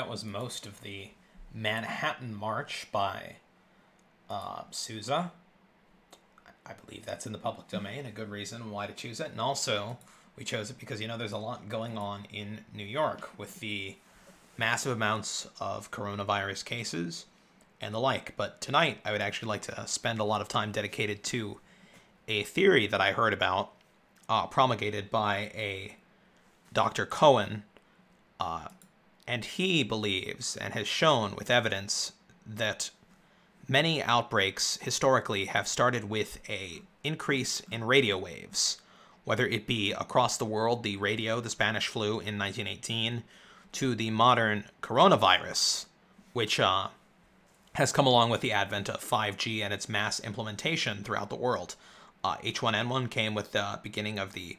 That was most of the Manhattan March by uh, Sousa. I believe that's in the public domain, a good reason why to choose it. And also, we chose it because, you know, there's a lot going on in New York with the massive amounts of coronavirus cases and the like. But tonight, I would actually like to spend a lot of time dedicated to a theory that I heard about, uh, promulgated by a Dr. Cowan, uh, and he believes and has shown with evidence that many outbreaks historically have started with a increase in radio waves, whether it be across the world, the radio, the Spanish flu in 1918, to the modern coronavirus, which uh, has come along with the advent of 5G and its mass implementation throughout the world. Uh, H1N1 came with the beginning of the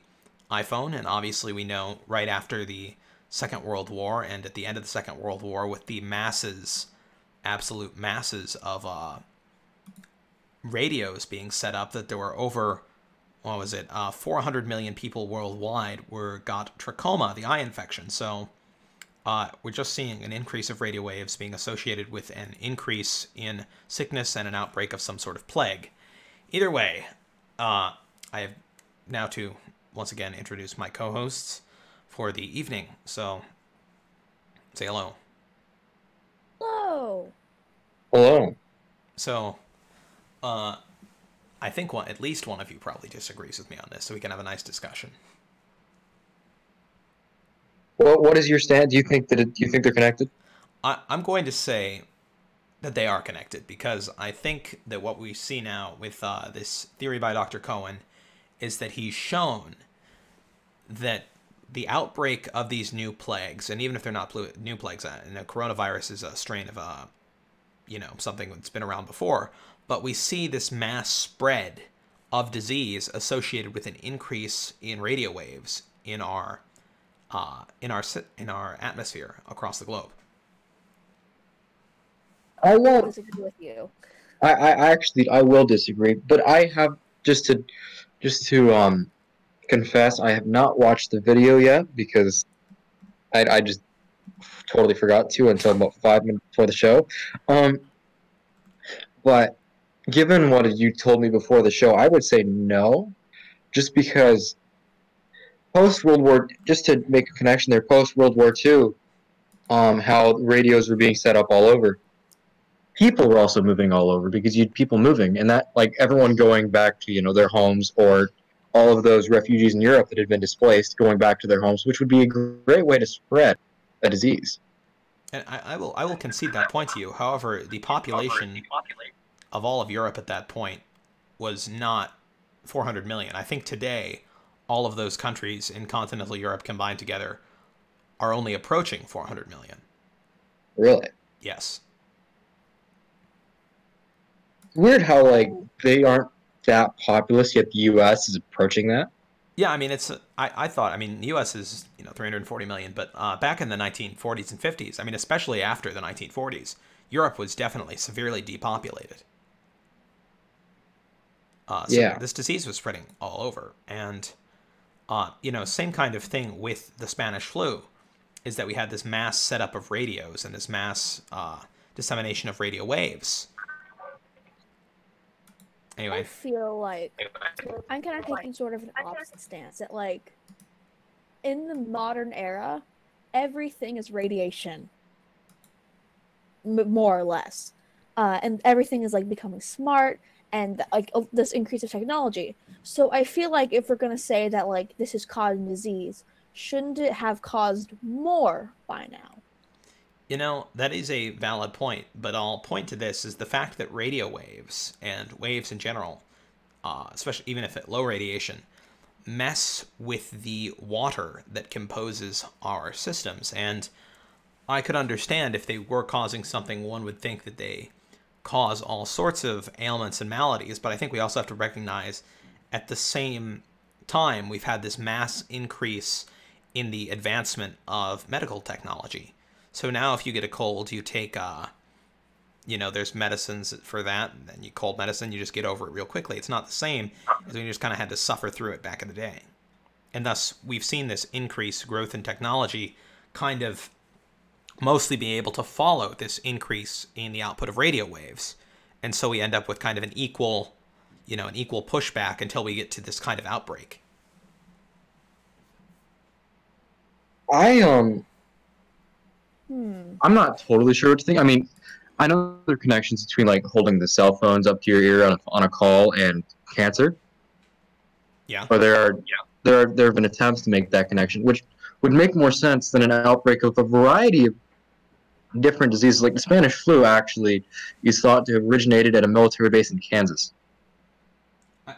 iPhone, and obviously we know right after the Second World War and at the end of the Second World War with the masses, absolute masses of uh, radios being set up that there were over, what was it, uh, 400 million people worldwide were got trachoma, the eye infection. So uh, we're just seeing an increase of radio waves being associated with an increase in sickness and an outbreak of some sort of plague. Either way, uh, I have now to once again introduce my co-hosts for the evening. So, say hello. Hello. Hello. So, uh, I think one, at least one of you probably disagrees with me on this, so we can have a nice discussion. Well, what is your stand? Do you think that it, do you think they're connected? I, I'm going to say that they are connected because I think that what we see now with uh, this theory by Dr. Cowan is that he's shown that the outbreak of these new plagues, and even if they're not new plagues, uh, and the coronavirus is a strain of, uh, you know, something that's been around before, but we see this mass spread of disease associated with an increase in radio waves in our, uh, in our in our atmosphere across the globe. I won't disagree with you. I, I actually I will disagree, but I have just to just to um confess I have not watched the video yet because I, I just totally forgot to until about five minutes before the show. Um, but given what you told me before the show, I would say no, just because post World War, just to make a connection there, post World War II, um, how radios were being set up all over. People were also moving all over because you had people moving, and that like everyone going back to you know their homes or all of those refugees in Europe that had been displaced going back to their homes, which would be a great way to spread a disease. And I, I will I will concede that point to you. However, the population of all of Europe at that point was not 400 million. I think today all of those countries in continental Europe combined together are only approaching 400 million. Really? Yes. Weird how like they aren't that populous, yet the U.S. is approaching that. Yeah, I mean, it's. I, I thought. I mean, the U.S. is you know 340 million, but uh, back in the 1940s and 50s, I mean, especially after the 1940s, Europe was definitely severely depopulated. Uh, so yeah. This disease was spreading all over, and uh, you know, same kind of thing with the Spanish flu, is that we had this mass setup of radios and this mass uh, dissemination of radio waves Anyway. I feel like I'm kind of taking sort of an opposite stance that like in the modern era, everything is radiation, more or less, uh, and everything is like becoming smart and like this increase of technology. So I feel like if we're gonna say that like this is causing disease, shouldn't it have caused more by now? You know, that is a valid point, but I'll point to this is the fact that radio waves and waves in general, uh, especially even if at low radiation, mess with the water that composes our systems. And I could understand if they were causing something, one would think that they cause all sorts of ailments and maladies, but I think we also have to recognize at the same time we've had this mass increase in the advancement of medical technology. So now if you get a cold, you take, uh, you know, there's medicines for that, and then you cold medicine, you just get over it real quickly. It's not the same as when you just kind of had to suffer through it back in the day. And thus, we've seen this increase growth in technology kind of mostly be able to follow this increase in the output of radio waves. And so we end up with kind of an equal, you know, an equal pushback until we get to this kind of outbreak. I um Hmm. I'm not totally sure what to think. I mean, I know there are connections between like holding the cell phones up to your ear on a, on a call and cancer. Yeah. Or there are yeah, there are there have been attempts to make that connection, which would make more sense than an outbreak of a variety of different diseases. Like the Spanish flu actually is thought to have originated at a military base in Kansas.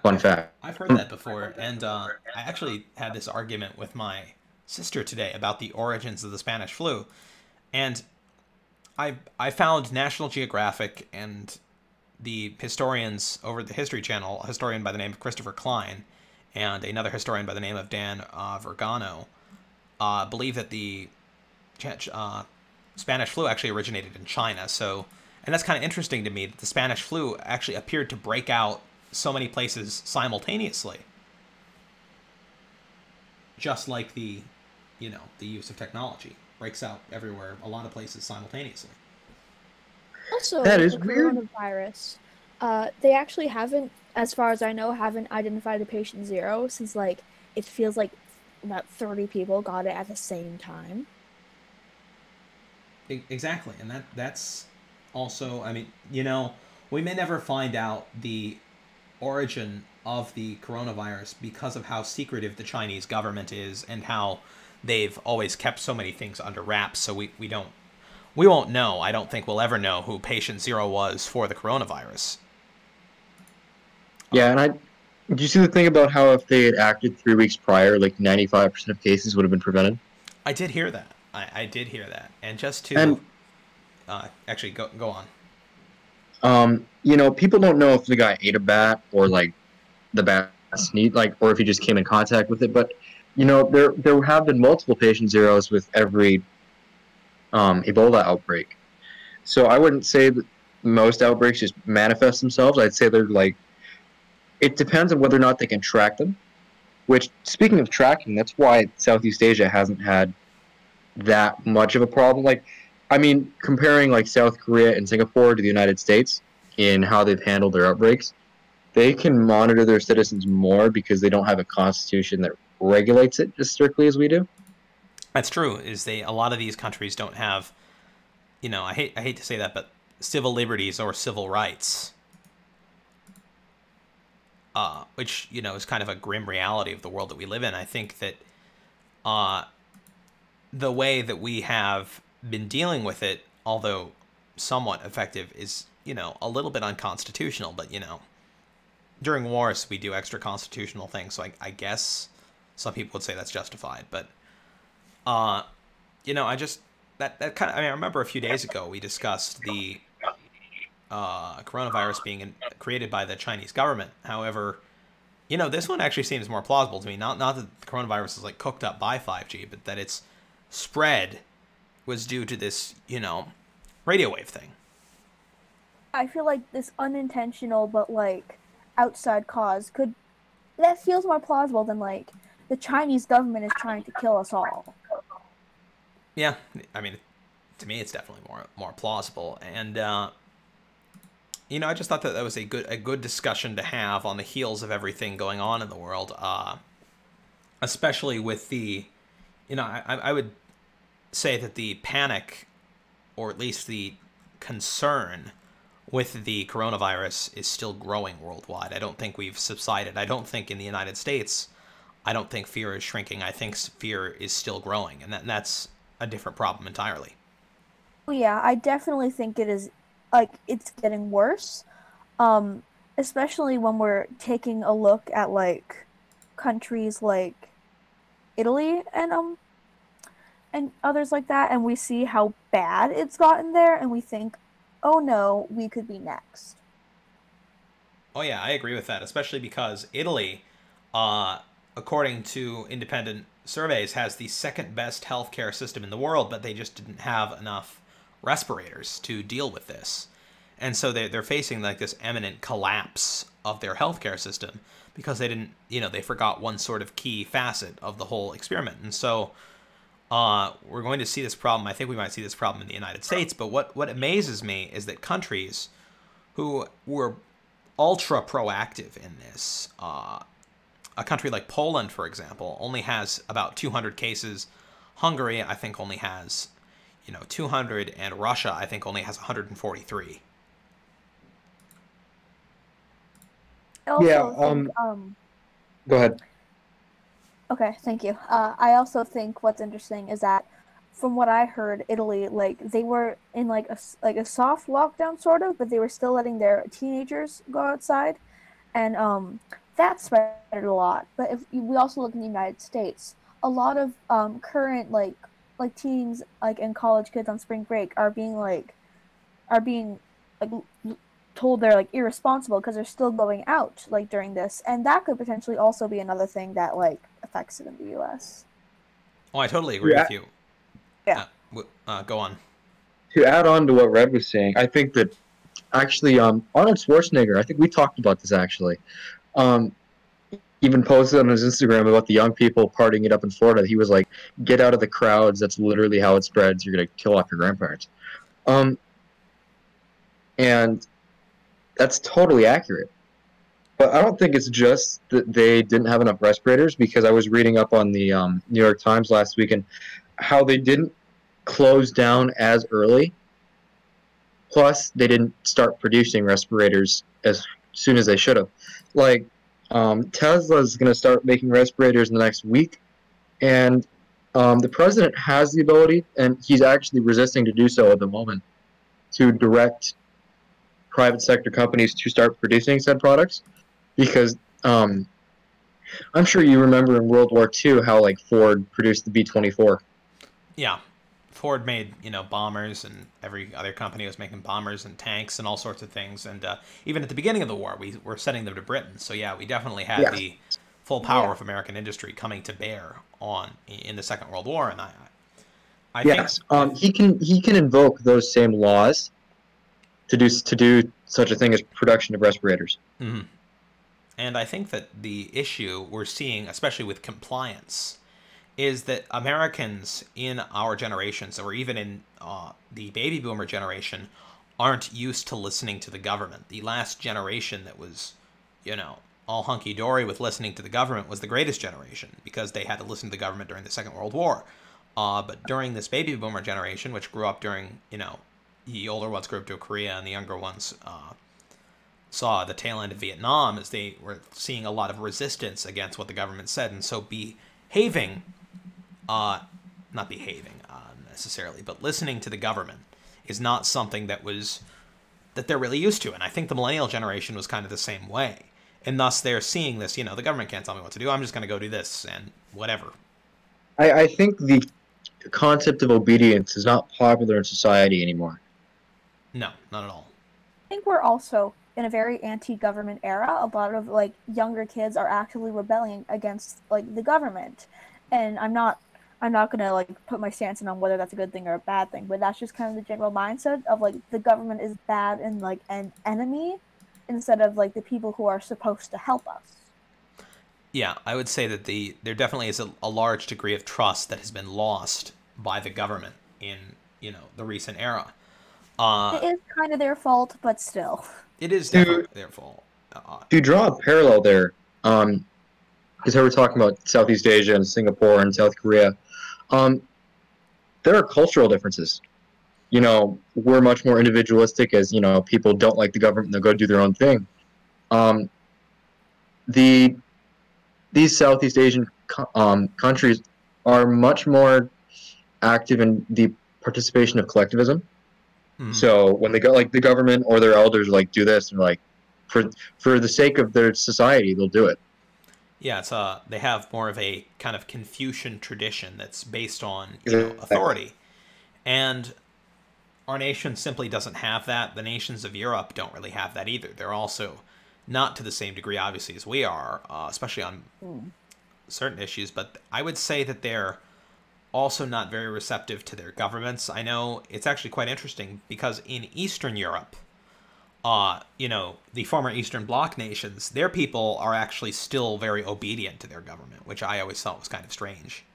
Fun fact. I've heard that before, and uh, I actually had this argument with my sister today about the origins of the Spanish flu, and I I found National Geographic and the historians over the History Channel, a historian by the name of Christopher Klein, and another historian by the name of Dan uh, Vergano, uh, believe that the uh, Spanish flu actually originated in China. So, and that's kind of interesting to me that the Spanish flu actually appeared to break out so many places simultaneously. Just like the, you know, the use of technology breaks out everywhere, a lot of places simultaneously. Also, That is the weird. coronavirus. Uh, they actually haven't, as far as I know, haven't identified a patient zero since like it feels like about thirty people got it at the same time. Exactly, and that that's also, I mean, you know, we may never find out the origin of the coronavirus because of how secretive the Chinese government is and how they've always kept so many things under wraps. So we, we don't we won't know. I don't think we'll ever know who patient zero was for the coronavirus. Yeah, and I did you see the thing about how if they had acted three weeks prior, like ninety five percent of cases would have been prevented? I did hear that. I, I did hear that. And just to And- uh, actually go go on. Um, you know, people don't know if the guy ate a bat or like the bat sneezed, like, or if he just came in contact with it. But you know, there there have been multiple patient zeros with every um, Ebola outbreak. So I wouldn't say that most outbreaks just manifest themselves. I'd say they're like, it depends on whether or not they can track them. Which, speaking of tracking, that's why Southeast Asia hasn't had that much of a problem. Like, I mean, comparing like South Korea and Singapore to the United States in how they've handled their outbreaks, they can monitor their citizens more because they don't have a constitution that regulates it as strictly as we do. That's true. Is they a lot of these countries don't have, you know, I hate I hate to say that, but civil liberties or civil rights. Uh, which you know is kind of a grim reality of the world that we live in. I think that, uh, the way that we have been dealing with it, although somewhat effective, is you know a little bit unconstitutional. But you know, during wars we do extra constitutional things, so I, I guess some people would say that's justified, but uh, you know, I just that that kind of. I mean, I remember a few days ago we discussed the uh, coronavirus being in, created by the Chinese government. However, you know, this one actually seems more plausible to me. Not not that the coronavirus is like cooked up by 5G, but that its spread was due to this, you know, radio wave thing. I feel like this unintentional but like outside cause could that feels more plausible than like the Chinese government is trying to kill us all. Yeah, I mean, to me, it's definitely more more plausible, and uh, you know, I just thought that that was a good a good discussion to have on the heels of everything going on in the world, uh, especially with the, you know, I I would say that the panic, or at least the concern with the coronavirus is still growing worldwide. I don't think we've subsided. I don't think in the United States, I don't think fear is shrinking. I think fear is still growing, and that, that's a different problem entirely. Yeah, I definitely think it is like it's getting worse. Um especially when we're taking a look at like countries like Italy and um and others like that and we see how bad it's gotten there and we think, "Oh no, we could be next." Oh yeah, I agree with that, especially because Italy, uh, according to independent surveys, has the second best healthcare system in the world, but they just didn't have enough respirators to deal with this. And so they're, they're facing like this imminent collapse of their healthcare system because they didn't, you know, they forgot one sort of key facet of the whole experiment. And so, uh, we're going to see this problem. I think we might see this problem in the United States. But what what amazes me is that countries who were ultra proactive in this, uh, a country like Poland, for example, only has about 200 cases. Hungary, I think, only has, you know, 200, and Russia, I think, only has 143. Also Yeah, think, um, um Go ahead. Okay, thank you. Uh, I also think what's interesting is that, from what I heard, Italy like they were in like a s- like a soft lockdown sort of, but they were still letting their teenagers go outside, and um, that spread a lot. But if we also look in the United States, a lot of um, current like like teens like and college kids on spring break are being like are being like l- l- told they're like irresponsible because they're still going out like during this and that could potentially also be another thing that like affects it in the us Oh, I totally agree Yeah. with you. Yeah. Uh, w- uh, go on. to add on to what Red was saying, I think that actually um, Arnold Schwarzenegger, I think we talked about this actually, um, even posted on his Instagram about the young people partying it up in Florida. He was like, "Get out of the crowds. That's literally how it spreads. You're gonna kill off your grandparents." Um, and that's totally accurate. But I don't think it's just that they didn't have enough respirators because I was reading up on the um, New York Times last week and how they didn't close down as early. Plus, they didn't start producing respirators as soon as they should have. Like, um, Tesla's going to start making respirators in the next week, and um, the president has the ability, and he's actually resisting to do so at the moment, to direct private sector companies to start producing said products, because um, I'm sure you remember in World War II how like Ford produced the B-24. Yeah. Ford made, you know, bombers, and every other company was making bombers and tanks and all sorts of things. And uh, even at the beginning of the war, we were sending them to Britain. So yeah, we definitely had Yeah. the full power Yeah. of American industry coming to bear on in the Second World War. And I, I yes, think, um, he can he can invoke those same laws to do to do such a thing as production of respirators. Mhm. And I think that the issue we're seeing, especially with compliance, is that Americans in our generations, or even in uh, the baby boomer generation, aren't used to listening to the government. The last generation that was, you know, all hunky dory with listening to the government was the greatest generation because they had to listen to the government during the Second World War. Uh, but during this baby boomer generation, which grew up during, you know, the older ones grew up to Korea and the younger ones uh, saw the tail end of Vietnam as they were seeing a lot of resistance against what the government said, and so behaving, uh, not behaving uh, necessarily, but listening to the government is not something that was that they're really used to, and I think the millennial generation was kind of the same way, and thus they're seeing this. You know, the government can't tell me what to do. I'm just going to go do this and whatever. I, I think the concept of obedience is not popular in society anymore. No, not at all. i think we're also in a very anti-government era a lot of like younger kids are actively rebelling against like the government and i'm not i'm not gonna like put my stance in on whether that's a good thing or a bad thing but that's just kind of the general mindset of like the government is bad and like an enemy instead of like the people who are supposed to help us Yeah, I would say that the there definitely is a, a large degree of trust that has been lost by the government in you know the recent era. Uh, it is kind of their fault but still it is Dude. definitely their fault. Uh, To draw a parallel there, um, because we're talking about Southeast Asia and Singapore and South Korea, um, there are cultural differences. You know, we're much more individualistic as you know people don't like the government; they'll go do their own thing. Um, the these Southeast Asian um, countries are much more active in the participation of collectivism. mhm. So when they go like the government or their elders like do this and like for for the sake of their society they'll do it. Yeah, it's uh they have more of a kind of Confucian tradition that's based on you know, authority, and our nation simply doesn't have that. The nations of Europe don't really have that either. They're also not to the same degree, obviously, as we are, uh, especially on certain issues. But I would say that they're also not very receptive to their governments. I know it's actually quite interesting because in Eastern Europe, uh, you know, the former Eastern Bloc nations, their people are actually still very obedient to their government, which I always thought was kind of strange.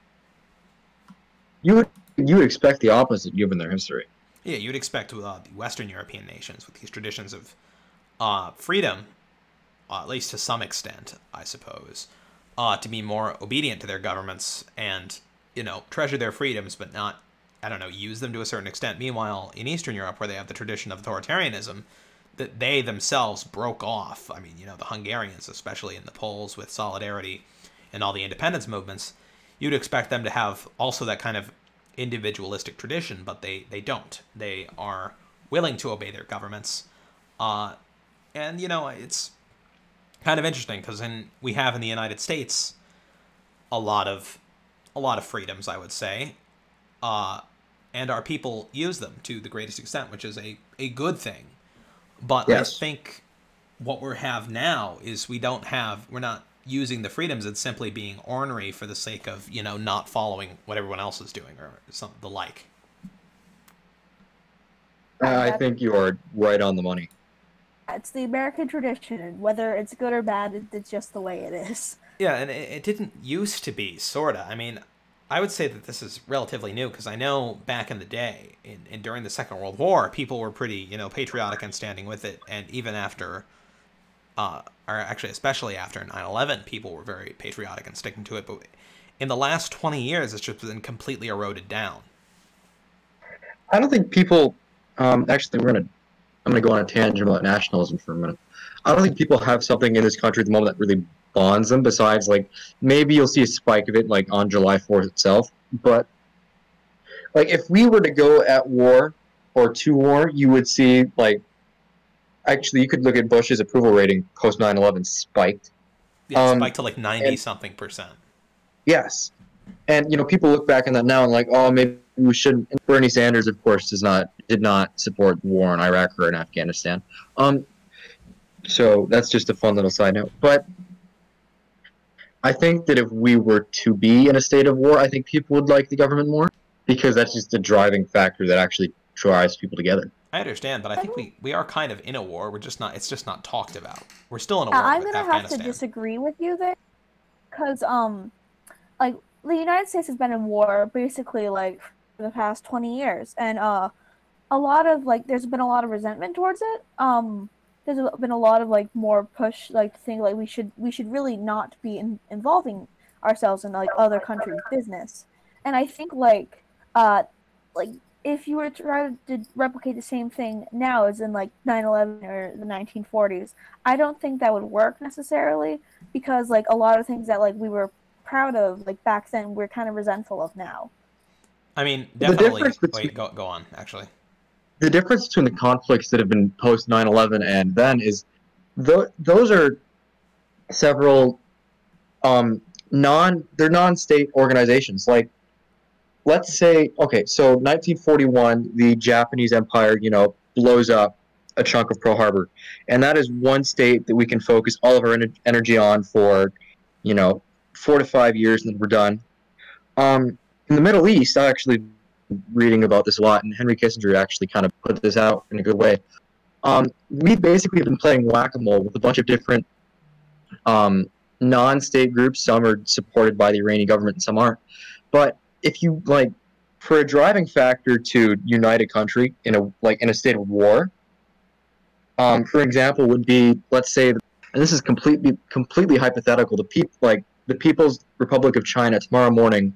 you would you would expect the opposite given their history. Yeah, you'd expect uh, the Western European nations with these traditions of uh, freedom, uh, at least to some extent, I suppose, uh, to be more obedient to their governments and you know treasure their freedoms, but not I don't know use them to a certain extent. Meanwhile, in Eastern Europe, where they have the tradition of authoritarianism, that they themselves broke off. I mean, you know, the Hungarians, especially in the Poles, with solidarity and all the independence movements, you'd expect them to have also that kind of individualistic tradition, but they they don't. They are willing to obey their governments, uh, and you know it's kind of interesting because in we have in the United States a lot of a lot of freedoms, I would say, uh, and our people use them to the greatest extent, which is a a good thing. But Yes. I think what we have now is we don't have we're not using the freedoms it's simply being ornery for the sake of you know not following what everyone else is doing or some the like I think you are right on the money. It's the American tradition, and whether it's good or bad, it's just the way it is. yeah and it, it didn't used to be sorta i mean i would say that this is relatively new because i know back in the day in, in during the second world war people were pretty you know patriotic and standing with it and even after uh, or actually especially after 9-11 people were very patriotic and sticking to it but in the last 20 years it's just been completely eroded down I don't think people. Um, actually, we're gonna. I'm gonna go on a tangent about nationalism for a minute. I don't think people have something in this country at the moment that really bonds them. Besides, like maybe you'll see a spike of it, like on July 4th itself. But like, if we were to go at war or to war, you would see like. Actually, you could look at Bush's approval rating post 9/11 spiked. yeah it Um, spiked to like 90 and- something percent Yes. And you know, people look back on that now and like, oh, maybe we shouldn't. and Bernie Sanders, of course, does not did not support war in Iraq or in Afghanistan. Um, so that's just a fun little side note. But I think that if we were to be in a state of war, I think people would like the government more because that's just a driving factor that actually drives people together. i understand but i think we we are kind of in a war we're just not it's just not talked about we're still in a war I'm gonna have to disagree with you there, because um, like the United States has been in war basically like for the past 20 years, and uh, a lot of like there's been a lot of resentment towards it. Um, there's been a lot of like more push like to think like we should we should really not be in, involving ourselves in like other countries' business, and I think like uh, like if you were to try to replicate the same thing now as in like 9/11 or the 1940s. I don't think that would work necessarily because like a lot of things that like we were proud of like back then we're kind of resentful of now. i mean definitely between- wait go, go on actually the difference between the conflicts that have been post 9-11 and then is th- those are several um, non they're non-state organizations. Like let's say okay so 1941 the japanese empire you know blows up a chunk of pearl harbor. And that is one state that we can focus all of our ener- energy on for you know four to five years and then we're done. Um, in the middle east i actually reading about this a lot, and Henry Kissinger actually kind of put this out in a good way. Um, we basically have been playing whack-a-mole with a bunch of different um, non-state groups. Some are supported by the Iranian government, and some aren't. But if you like, for a driving factor to unite a country in a like in a state of war, um, for example, would be let's say, and this is completely completely hypothetical. The people like the People's Republic of China tomorrow morning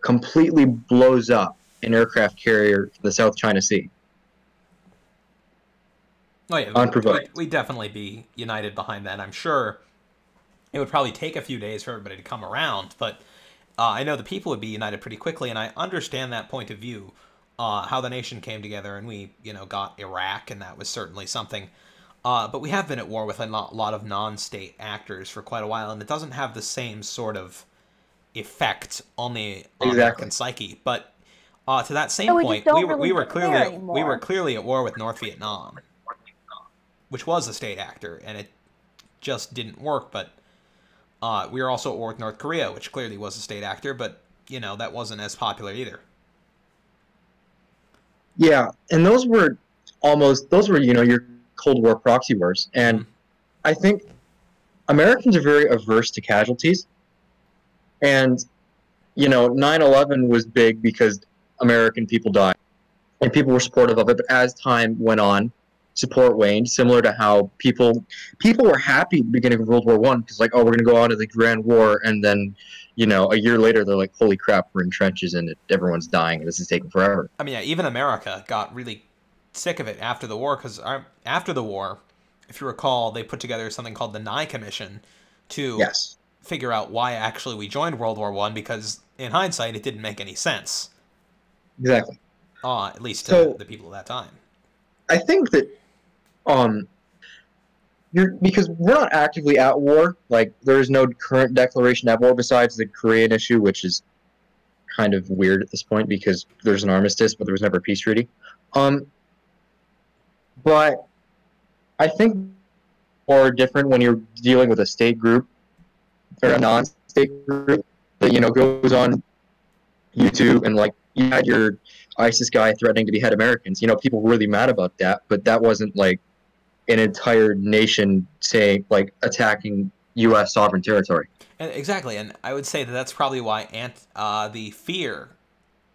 completely blows up an aircraft carrier in the South China Sea. Oh yeah, Unprovoked. We'd, definitely be united behind that. I'm sure it would probably take a few days for everybody to come around, but uh, I know the people would be united pretty quickly, and I understand that point of view. Uh, how the nation came together, and we, you know, got Iraq, and that was certainly something. Uh, but we have been at war with a lot, of non-state actors for quite a while, and it doesn't have the same sort of effect on the Exactly. American psyche. But uh, to that same No, we point, we were we were clearly at, we were clearly at war with North Vietnam, which was a state actor, and it just didn't work. But uh, we were also at war with North Korea, which clearly was a state actor, but you know that wasn't as popular either. Yeah, and those were almost those were you know your Cold War proxy wars, and Mhm. I think Americans are very averse to casualties, and you know, 9/11 was big because American people died, and people were supportive of it. But as time went on, support waned. Similar to how people people were happy at the beginning of World War One because like, oh, we're gonna go on to the Grand War, and then you know, a year later they're like, holy crap, we're in trenches and everyone's dying, and this is taking forever. I mean, yeah, even America got really sick of it after the war because um, after the war, if you recall, they put together something called the Nye Commission to Yes. figure out why actually we joined World War One because in hindsight it didn't make any sense. Exactly. Uh, at least to So- the people at that time. I think that um you're because we're not actively at war. Like there is no current declaration at war besides the Korean issue, which is kind of weird at this point because there's an armistice, but there was never a peace treaty. Um, but I think more different when you're dealing with a state group or a non-state group that you know goes on YouTube and like you had your ISIS guy threatening to behead Americans. You know, people were really mad about that, but that wasn't like an entire nation saying like attacking U.S. sovereign territory. And exactly, and I would say that that's probably why ant, uh, the fear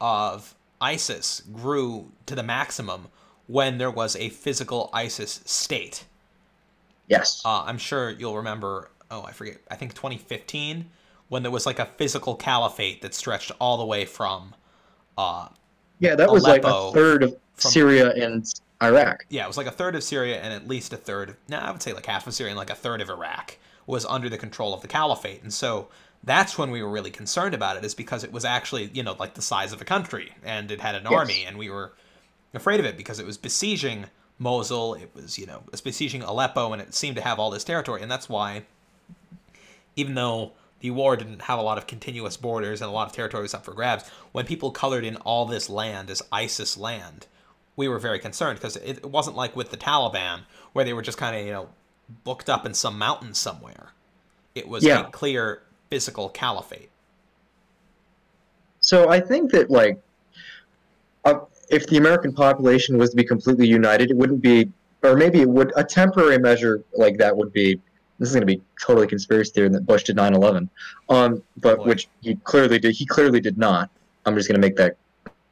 of ISIS grew to the maximum when there was a physical ISIS state. Yes. Uh, I'm sure you'll remember. Oh, I forget. I think 2015 when there was like a physical caliphate that stretched all the way from. Uh, yeah, that was like a third of from- Syria and Iraq. yeah, it was like a third of Syria and at least a third. No, I would say like half of Syria and like a third of Iraq was under the control of the caliphate, and so that's when we were really concerned about it, is because it was actually you know like the size of a country and it had an Yes. army, and we were afraid of it because it was besieging Mosul, it was you know it was besieging Aleppo, and it seemed to have all this territory, and that's why, even though the war didn't have a lot of continuous borders and a lot of territory was up for grabs, when people colored in all this land as ISIS land, we were very concerned because it, wasn't like with the Taliban where they were just kind of you know booked up in some mountain somewhere. It was Yeah. a clear physical caliphate. So I think that like, uh, if the American population was to be completely united, it wouldn't be, or maybe it would. A temporary measure like that would be. This is going to be totally conspiracy theory that Bush did 9/11, um, but Boy. which he clearly did. He clearly did not. I'm just going to make that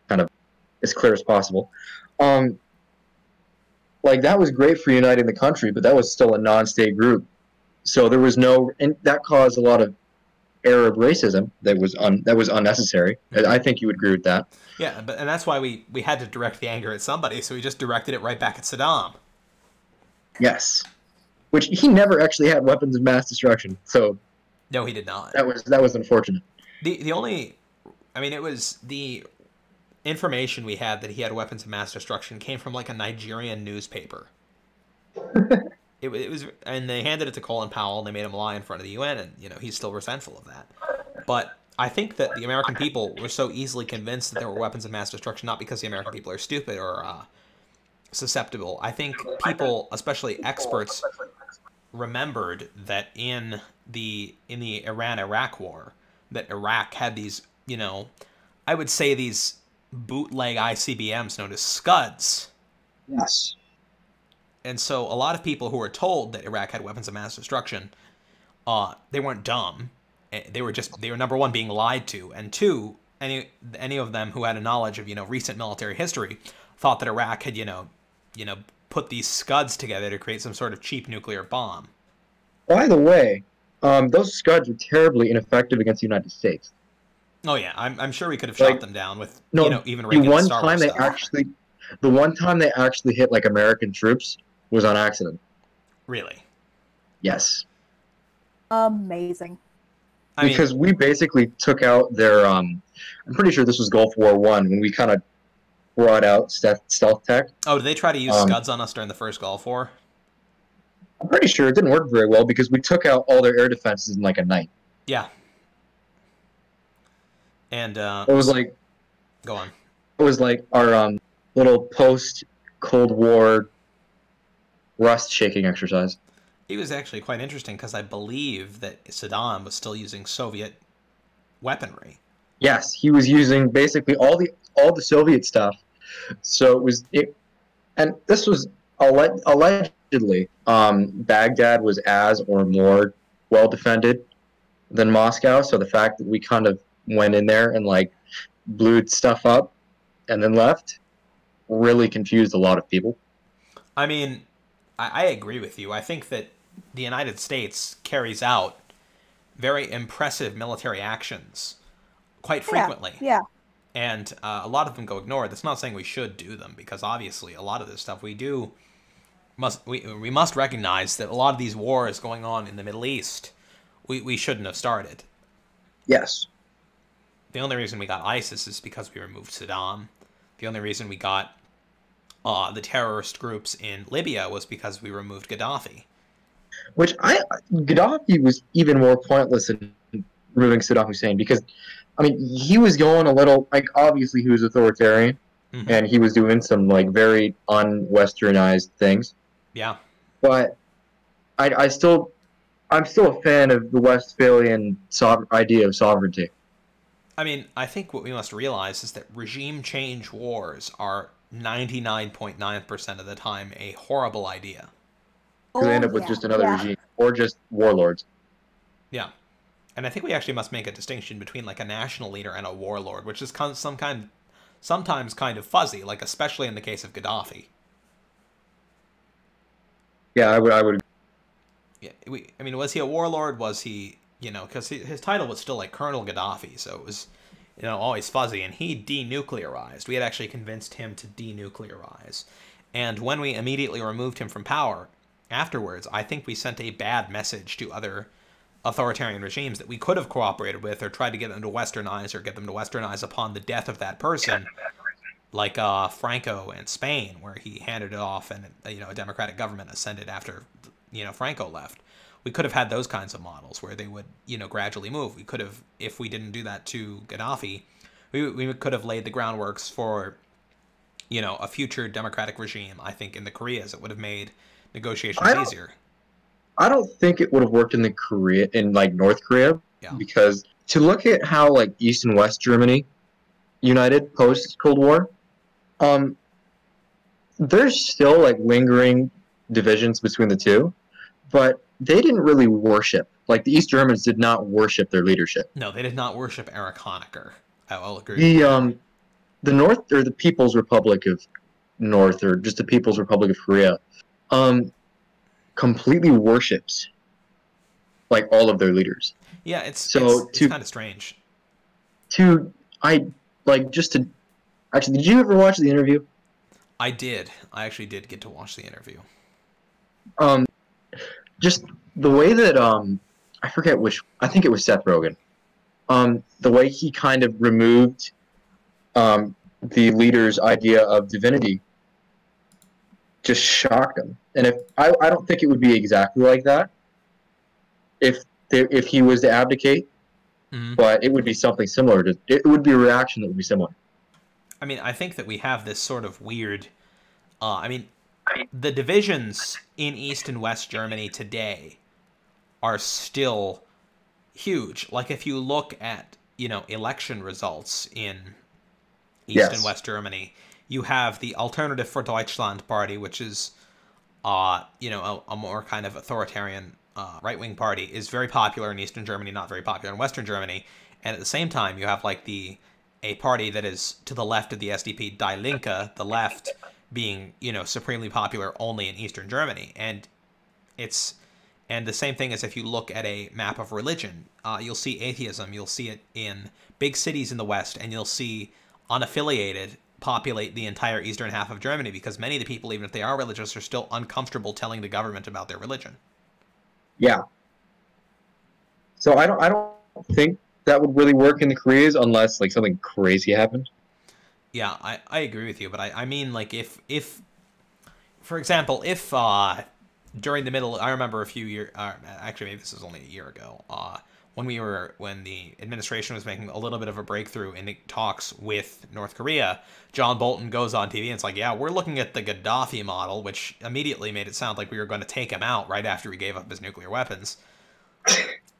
kind of as clear as possible. Um, like that was great for uniting the country, but that was still a non-state group. So there was no, and that caused a lot of Arab racism that was un, that was unnecessary. I I think you would agree with that. Yeah, but and that's why we we had to direct the anger at somebody, so we just directed it right back at Saddam. Yes, which he never actually had weapons of mass destruction. So No, he did not. that was that was unfortunate. The the only, I mean, it was the information we had that he had weapons of mass destruction came from like a Nigerian newspaper. it, it was, and they handed it to Colin Powell. and They made him lie in front of the UN, and you know he's still resentful of that. But I think that the American people were so easily convinced that there were weapons of mass destruction, not because the American people are stupid or uh, susceptible. I think people, especially experts, remembered that in the in the Iran Iraq war that Iraq had these, you know, I would say these bootleg ICBMs known as Scuds. Yes. And so a lot of people who were told that Iraq had weapons of mass destruction, uh, they weren't dumb. Eh, They were just they were number one being lied to, and two, any any of them who had a knowledge of you know recent military history thought that Iraq had you know you know put these scuds together to create some sort of cheap nuclear bomb. By the way, um, those Scuds were terribly ineffective against the United States. Oh yeah, I'm, I'm sure we could have Like, shot them down with No, you know even the one Star time Wars they stuff. actually, the one time they actually hit like American troops was on accident. really. Yes, Amazing. I mean, because we basically took out their. Um, I'm pretty sure this was Gulf War One when we kind of brought out stealth, stealth tech. oh, did they try to use um, scuds on us during the first Gulf War? I'm pretty sure it didn't work very well because we took out all their air defenses in like a night. Yeah. And uh, It was like go on. it was like our um, little post Cold War rust shaking exercise. It was actually quite interesting because I believe that Saddam was still using Soviet weaponry. Yes, he was using basically all the all the Soviet stuff. So it was it, and this was alle- allegedly um, Baghdad was as or more well defended than Moscow. So the fact that we kind of went in there and like blew stuff up and then left really confused a lot of people. I mean, I, I agree with you. I think that the United States carries out very impressive military actions quite frequently. Yeah. And uh, a lot of them go ignored. That's not saying we should do them because obviously a lot of this stuff we do must we we must recognize that a lot of these wars going on in the Middle East we, we shouldn't have started. Yes. The only reason we got ISIS is because we removed Saddam. The only reason we got uh, the terrorist groups in Libya was because we removed Gaddafi. Which I Gaddafi was even more pointless in removing Saddam Hussein because I mean he was going a little like obviously he was authoritarian Mhm. and he was doing some like very unwesternized things. Yeah, But I, I still I'm still a fan of the Westphalian sover- idea of sovereignty. I mean, I think what we must realize is that regime change wars are 99.9% of the time a horrible idea. Because they end Oh, up with yeah, just another yeah. regime or just warlords. Yeah. And I think we actually must make a distinction between like a national leader and a warlord, which is kind some kind sometimes kind of fuzzy, like especially in the case of Gaddafi. Yeah, I would I would Yeah, we, I mean, was he a warlord? Was he, you know, because his title was still like Colonel Gaddafi, so it was, you know, always fuzzy. And he denuclearized. We had actually convinced him to denuclearize. And when we immediately removed him from power afterwards, I think we sent a bad message to other authoritarian regimes that we could have cooperated with or tried to get them to westernize or get them to westernize upon the death of that person like uh, Franco in Spain, where he handed it off and you know a democratic government ascended after you know Franco left. We could have had those kinds of models where they would you know gradually move. We could have, if we didn't do that to Gaddafi, we we could have laid the groundworks for you know a future democratic regime. I think in the Koreas it would have made negotiations easier. I don't think it would have worked in the Korea in like North Korea Yeah. because to look at how like East and West Germany united post Cold War, um, there's still like lingering divisions between the two, but they didn't really worship. Like the East Germans did not worship their leadership. No, they did not worship Erich Honecker. I will agree. The um, the North or the People's Republic of North or just the People's Republic of Korea, um, completely worships like all of their leaders. yeah, it's so it's, it's kind of strange. to I like just to actually did you ever watch the interview? I did. I actually did get to watch the interview. Um just the way that um I forget which I think it was Seth Rogen. Um the way he kind of removed um the leader's idea of divinity just shocked him. And if I, I don't think it would be exactly like that if there, if he was to abdicate, Mhm. but it would be something similar to it would be a reaction that would be similar. I mean, I think that we have this sort of weird. Uh, I mean, the divisions in East and West Germany today are still huge. Like, if you look at, you know, election results in East Yes. and West Germany, you have the Alternative for Deutschland party, which is, uh, you know, a, a more kind of authoritarian uh, right wing party, is very popular in Eastern Germany, not very popular in Western Germany. And at the same time, you have like the a party that is to the left of the SDP, Die Linke, the left, being you know supremely popular only in Eastern Germany, and it's and the same thing as if you look at a map of religion, uh, you'll see atheism, you'll see it in big cities in the West, and you'll see unaffiliated populate the entire eastern half of Germany because many of the people, even if they are religious, are still uncomfortable telling the government about their religion. Yeah. So I don't I don't think that would really work in the Koreas unless like something crazy happened. Yeah, I, I agree with you, but I, I mean like if if for example, if uh during the middle I remember a few years uh, actually maybe this is only a year ago, uh when we were when the administration was making a little bit of a breakthrough in talks with North Korea, John Bolton goes on TV and it's like, "Yeah, we're looking at the Gaddafi model," which immediately made it sound like we were going to take him out right after he gave up his nuclear weapons.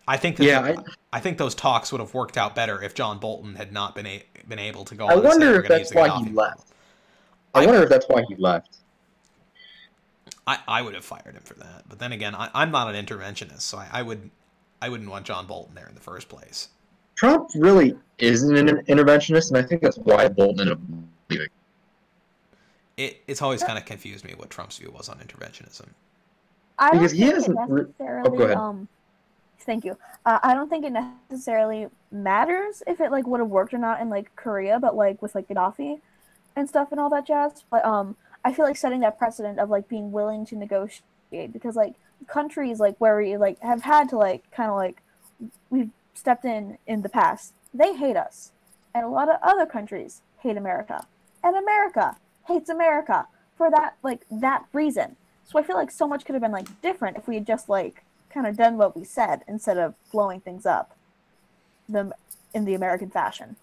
I think that Yeah, I, I, think those talks would have worked out better if John Bolton had not been a, been able to go I on wonder if that's why Gaddafi he model. left. I wonder if that's why he left. I, I would have fired him for that. But then again, I, I'm not an interventionist, so I, I would I wouldn't want John Bolton there in the first place. Trump really isn't an interventionist, and I think that's why Bolton ended up leaving. It, it's always kind of confused me what Trump's view was on interventionism. I don't Because he think it hasn't necessarily. Oh, go ahead. Um, thank you. Uh, I don't think it necessarily matters if it like would have worked or not in like Korea, but like with like Gaddafi and stuff and all that jazz. But um, I feel like setting that precedent of like being willing to negotiate because like countries like where we like have had to like kind of like we've stepped in in the past, they hate us, and a lot of other countries hate America, and America hates America for that like that reason. So I feel like so much could have been like different if we had just like kind of done what we said instead of blowing things up the in the American fashion.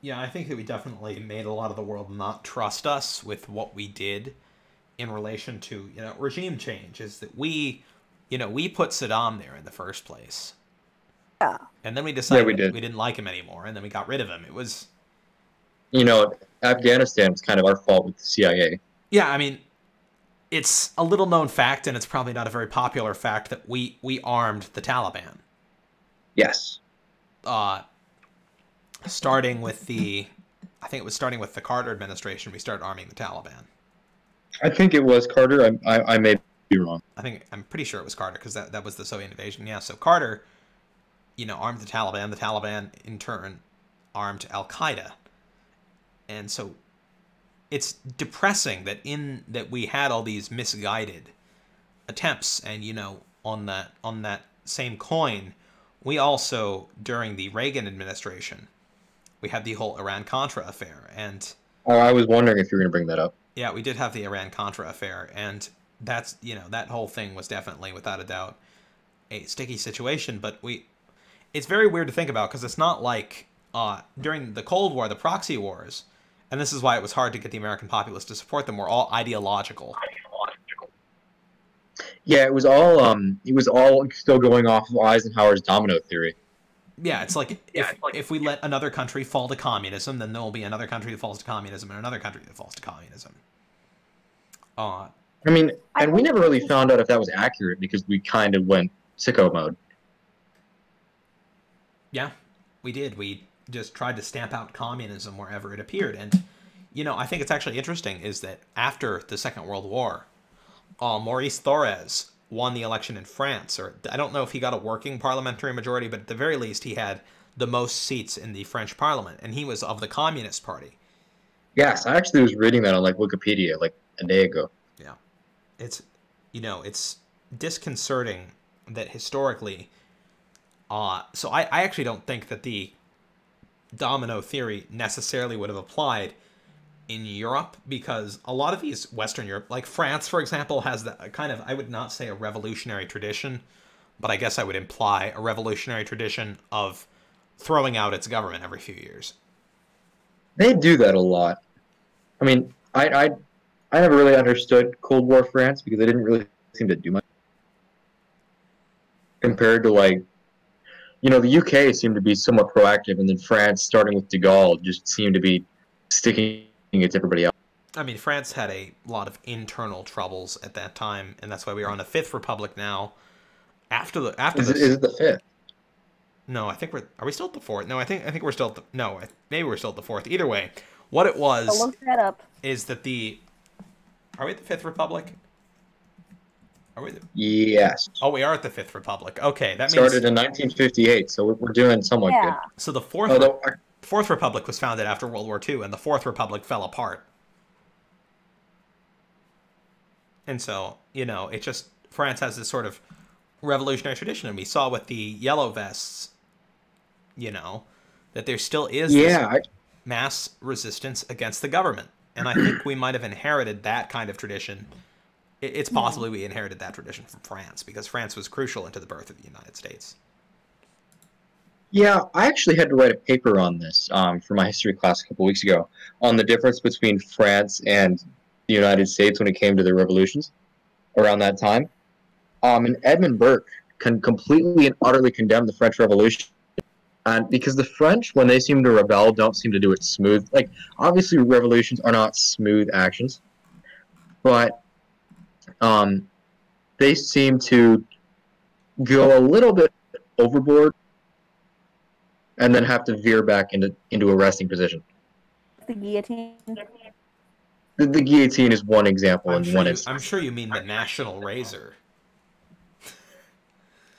Yeah, I think that we definitely made a lot of the world not trust us with what we did in relation to, you know, regime change is that we, you know, we put Saddam there in the first place. Yeah. And then we decided we did. we didn't like him anymore and then we got rid of him. It was You know, Afghanistan is kind of our fault with the CIA. Yeah, I mean, it's a little known fact and it's probably not a very popular fact that we we armed the Taliban. Yes. uh, starting with the, I think it was starting with the Carter administration, we started arming the Taliban. I think it was Carter. I, I, I may be wrong. I think I'm pretty sure it was Carter because that, that was the Soviet invasion. Yeah, so Carter, you know, armed the Taliban. The Taliban in turn armed Al Qaeda, and so it's depressing that in that we had all these misguided attempts, and you know, on that on that same coin, we also during the Reagan administration, we had the whole Iran Contra affair, and Oh, I was wondering if you were going to bring that up. Yeah, we did have the Iran Contra affair, and that's you know that whole thing was definitely, without a doubt, a sticky situation. But we, it's very weird to think about because it's not like uh, during the Cold War, the proxy wars, and this is why it was hard to get the American populace to support them. Were all ideological. Yeah, it was all um, it was all still going off of Eisenhower's domino theory. Yeah, it's like if if we let another country fall to communism, then there will be another country that falls to communism and another country that falls to communism. Uh, I mean, and we never really found out if that was accurate because we kind of went sicko mode. Yeah, we did. We just tried to stamp out communism wherever it appeared. And, you know, I think it's actually interesting is that after the Second World War, uh, Maurice Thorez won the election in France. Or I don't know if he got a working parliamentary majority, but at the very least, he had the most seats in the French parliament. And he was of the Communist Party. Yes, I actually was reading that on like Wikipedia like a day ago. Yeah, it's you know it's disconcerting that historically uh so I, I actually don't think that the domino theory necessarily would have applied in Europe because a lot of these Western Europe like France for example has that kind of I would not say a revolutionary tradition but I guess I would imply a revolutionary tradition of throwing out its government every few years. They do that a lot. I mean, I I I never really understood Cold War France because they didn't really seem to do much compared to like, you know, the UK seemed to be somewhat proactive, and then France, starting with De Gaulle, just seemed to be sticking it to everybody else. I mean, France had a lot of internal troubles at that time, and that's why we are on the Fifth Republic now. After the after Is this, is it the fifth? no, I think we're are we still at the fourth? No, I think I think we're still at the, no, maybe we're still at the fourth. Either way, what it was So look that up. is that the are we at the Fifth Republic? Are we? The, Yes. oh, we are at the Fifth Republic. Okay, that means Started in 1958, so we're, we're doing somewhat yeah. so the fourth good. Although, I- Fourth Republic was founded after World War II, and the Fourth Republic fell apart. And so, you know, it just France has this sort of revolutionary tradition, and we saw with the yellow vests, you know, that there still is this yeah, I, mass resistance against the government, and I think we might have inherited that kind of tradition. It's possibly we inherited that tradition from France because France was crucial into the birth of the United States. Yeah, I actually had to write a paper on this um, for my history class a couple weeks ago on the difference between France and the United States when it came to the revolutions around that time. Um, and Edmund Burke can completely and utterly condemn the French Revolution. And because the French, when they seem to rebel, don't seem to do it smooth. Like, obviously, revolutions are not smooth actions, but um, they seem to go a little bit overboard and then have to veer back into into a resting position. The guillotine. The, the guillotine is one example I'm and sure, one you, instance. I'm sure you mean the National Razor.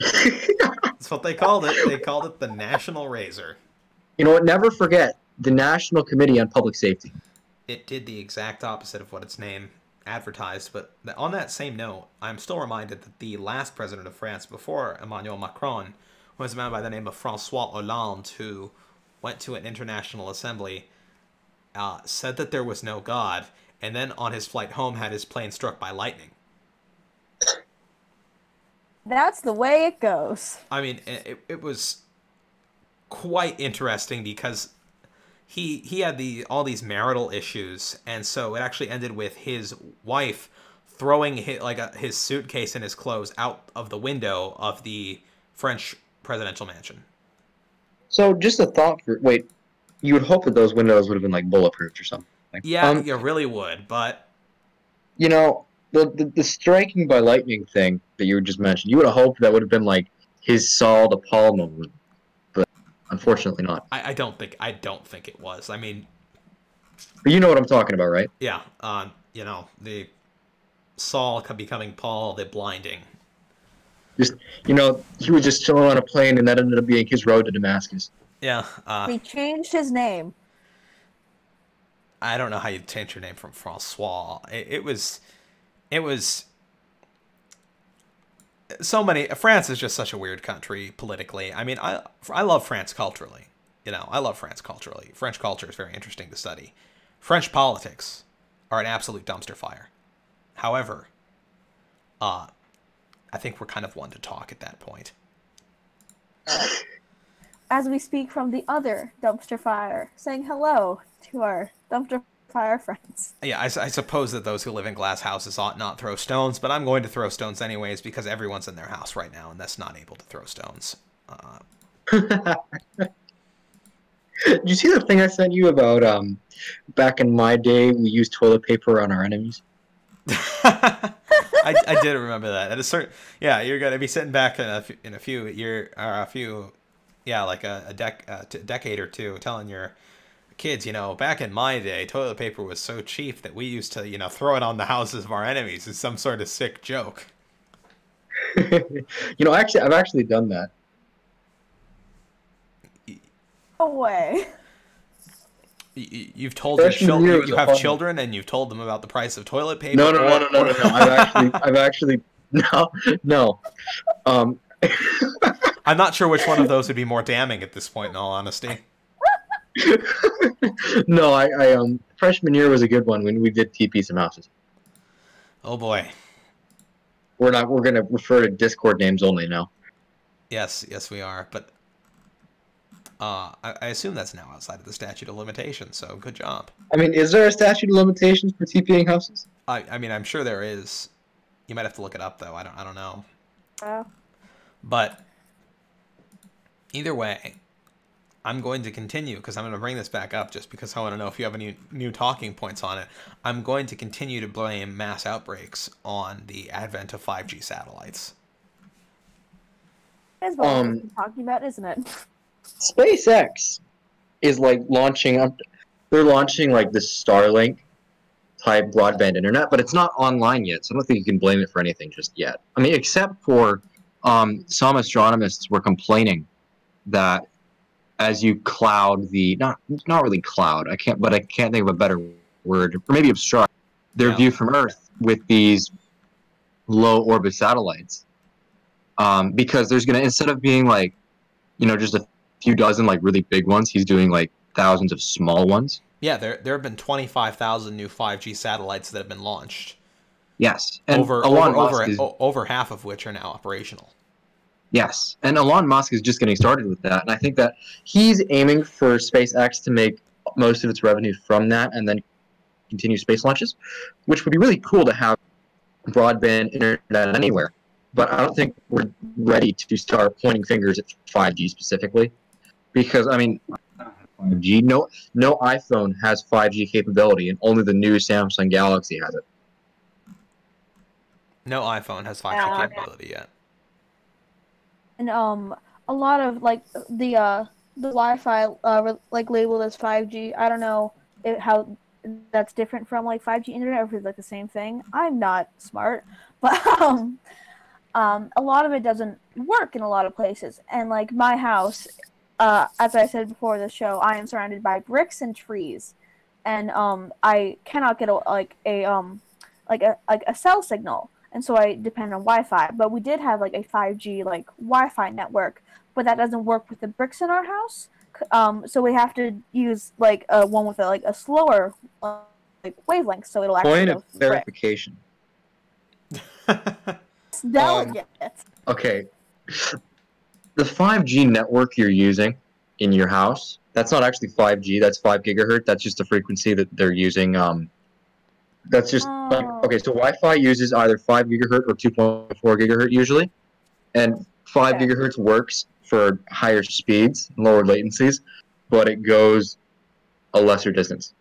That's what they called it. They called it the National Razor. you know what? Never forget the National Committee on Public Safety. It did the exact opposite of what its name advertised. But on that same note, I'm still reminded that the last president of France before Emmanuel Macron was a man by the name of Francois Hollande who went to an international assembly, uh, said that there was no God, and then on his flight home had his plane struck by lightning. That's the way it goes. I mean, it, it- was quite interesting because he he had the all these marital issues, and so it actually ended with his wife throwing his, like a, his suitcase and his clothes out of the window of the French presidential mansion. So just a thought for wait, you would hope that those windows would have been like bulletproof or something. Yeah, Um, you really would, but you know the, the the striking by lightning thing that you just mentioned. You would have hoped that would have been like his Saul to Paul moment, but unfortunately not. I, I don't think I don't think it was. I mean, But you know what I'm talking about, right? yeah, um, you know the Saul becoming Paul, the blinding. You know, he was just chilling on a plane, and that ended up being his road to Damascus. Yeah, uh, He changed his name. I don't know how you change your name from Francois. It, it was, it was. So many. France is just such a weird country politically. I mean, I I love France culturally. You know, I love France culturally. French culture is very interesting to study. French politics are an absolute dumpster fire. However, uh, I think we're kind of one to talk at that point. As we speak from the other dumpster fire, saying hello to our dumpster fire friends. Yeah, I suppose that those who live in glass houses ought not throw stones, but I'm going to throw stones anyways because everyone's in their house right now and that's not able to throw stones. Uh, Did you see the thing I sent you about um back in my day we used toilet paper on our enemies? I, I did remember that. At a certain, yeah, you're gonna be sitting back in a f- in a few year or a few, yeah, like a, a dec a t- decade or two, telling your kids, you know, back in my day, toilet paper was so cheap that we used to, you know, throw it on the houses of our enemies as some sort of sick joke. you know, actually, I've actually done that. No way. Y- y- You've told your children you, have children and you've told them about the price of toilet paper. No, no, no, no, no, no, no. I've actually, I've actually, no, no. Um, I'm not sure which one of those would be more damning at this point. In all honesty, no, I, I, um, freshman year was a good one when we did TP some houses. oh boy, We're not, we're gonna refer to Discord names only now. yes, yes, we are. But uh, I, I assume that's now outside of the statute of limitations. So good job. I mean, is there a statute of limitations for TPing houses? I, I mean, I'm sure there is. You might have to look it up though. I don't, I don't know. Uh, But either way, I'm going to continue because I'm going to bring this back up just because I want to know if you have any new talking points on it. I'm going to continue to blame mass outbreaks on the advent of 5G satellites. that's what Um, we're talking about, isn't it? SpaceX is like launching up. They're launching like this Starlink type broadband internet, but it's not online yet, so I don't think you can blame it for anything just yet. I mean, except for um, some astronomists were complaining that as you cloud the not not really cloud, I can't, but I can't think of a better word, or maybe obstruct their Yeah. view from Earth with these low orbit satellites, um, because there's gonna instead of being like, you know, just a few dozen like really big ones. He's doing like thousands of small ones. Yeah, there there have been 25,000 new 5G satellites that have been launched. Yes, and over Elon over over, is, over half of which are now operational. yes, and Elon Musk is just getting started with that, and I think that he's aiming for SpaceX to make most of its revenue from that, and then continue space launches, which would be really cool to have broadband internet anywhere. But I don't think we're ready to start pointing fingers at 5G specifically, because I mean, 5G no no iPhone has 5G capability, and only the new Samsung Galaxy has it. No iPhone has 5G Yeah. capability yet. And um, a lot of like the uh the Wi-Fi uh, re- like labeled as 5G. I don't know if, how that's different from like 5G internet or if it's like the same thing. I'm not smart, but um, um, a lot of it doesn't work in a lot of places. And like my house, uh, as I said before the show, I am surrounded by bricks and trees, and um, I cannot get a, like a um, like a like a cell signal, and so I depend on Wi-Fi. But we did have like a 5G like Wi-Fi network, but that doesn't work with the bricks in our house. Um, so we have to use like a one with a, like a slower uh, like wavelength, so it'll actually Point of verification. Delicate. Okay. The 5G network you're using in your house, that's not actually 5G, that's 5 gigahertz. That's just the frequency that they're using. Um, that's just like, Oh. okay, so Wi Fi uses either 5 gigahertz or 2.4 gigahertz usually. And 5 Okay. gigahertz works for higher speeds, lower latencies, but it goes a lesser distance.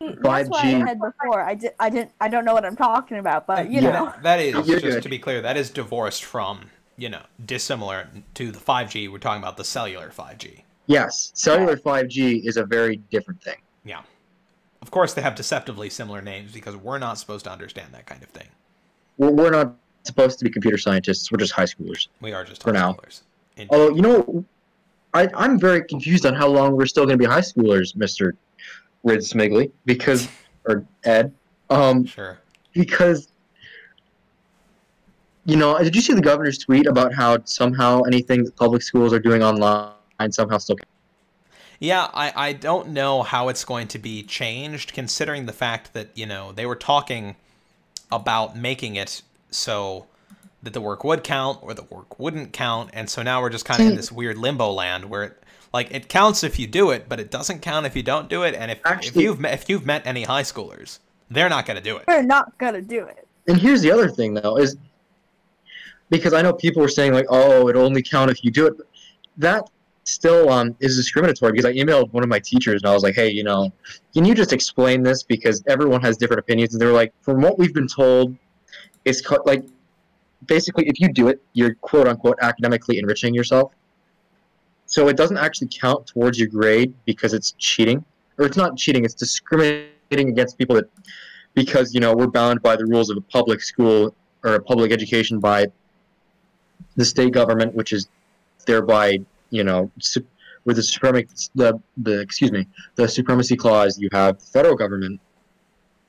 That's why I 5G. had before. I did. I didn't. I don't know what I'm talking about, but you Yeah, know. that- that is just good. to be clear. That is divorced from you know dissimilar to the 5G. We're talking about the cellular 5G. Yes, cellular 5G is a very different thing. Yeah. Of course, they have deceptively similar names because we're not supposed to understand that kind of thing. We're, we're not supposed to be computer scientists, we're just high schoolers. We are just For high now. Although, you know, I, I'm very confused on how long we're still going to be high schoolers, Mr. Rid Smigley, because, or Ed, um, sure. because, you know, did you see the governor's tweet about how somehow anything that public schools are doing online somehow still Yeah, I, I don't know how it's going to be changed, considering the fact that, you know, they were talking about making it so that the work would count or the work wouldn't count, and so now we're just kind of in this weird limbo land where it, like it counts if you do it, but it doesn't count if you don't do it, and if, if you've met, if you've met any high schoolers, they're not going to do it. They're not gonna do it. And here's the other thing, though, is because I know people were saying like, "Oh, it'll only count if you do it." That still um, is discriminatory because I emailed one of my teachers and I was like, "Hey, you know, can you just explain this because everyone has different opinions?" And they were like, "From what we've been told, it's co- like basically if you do it, you're quote unquote academically enriching yourself. So it doesn't actually count towards your grade because it's cheating, or it's not cheating; it's discriminating against people that." because you know we're bound by the rules of a public school or a public education by the state government, which is thereby you know su- with the supremacy the the excuse me the supremacy clause you have the federal government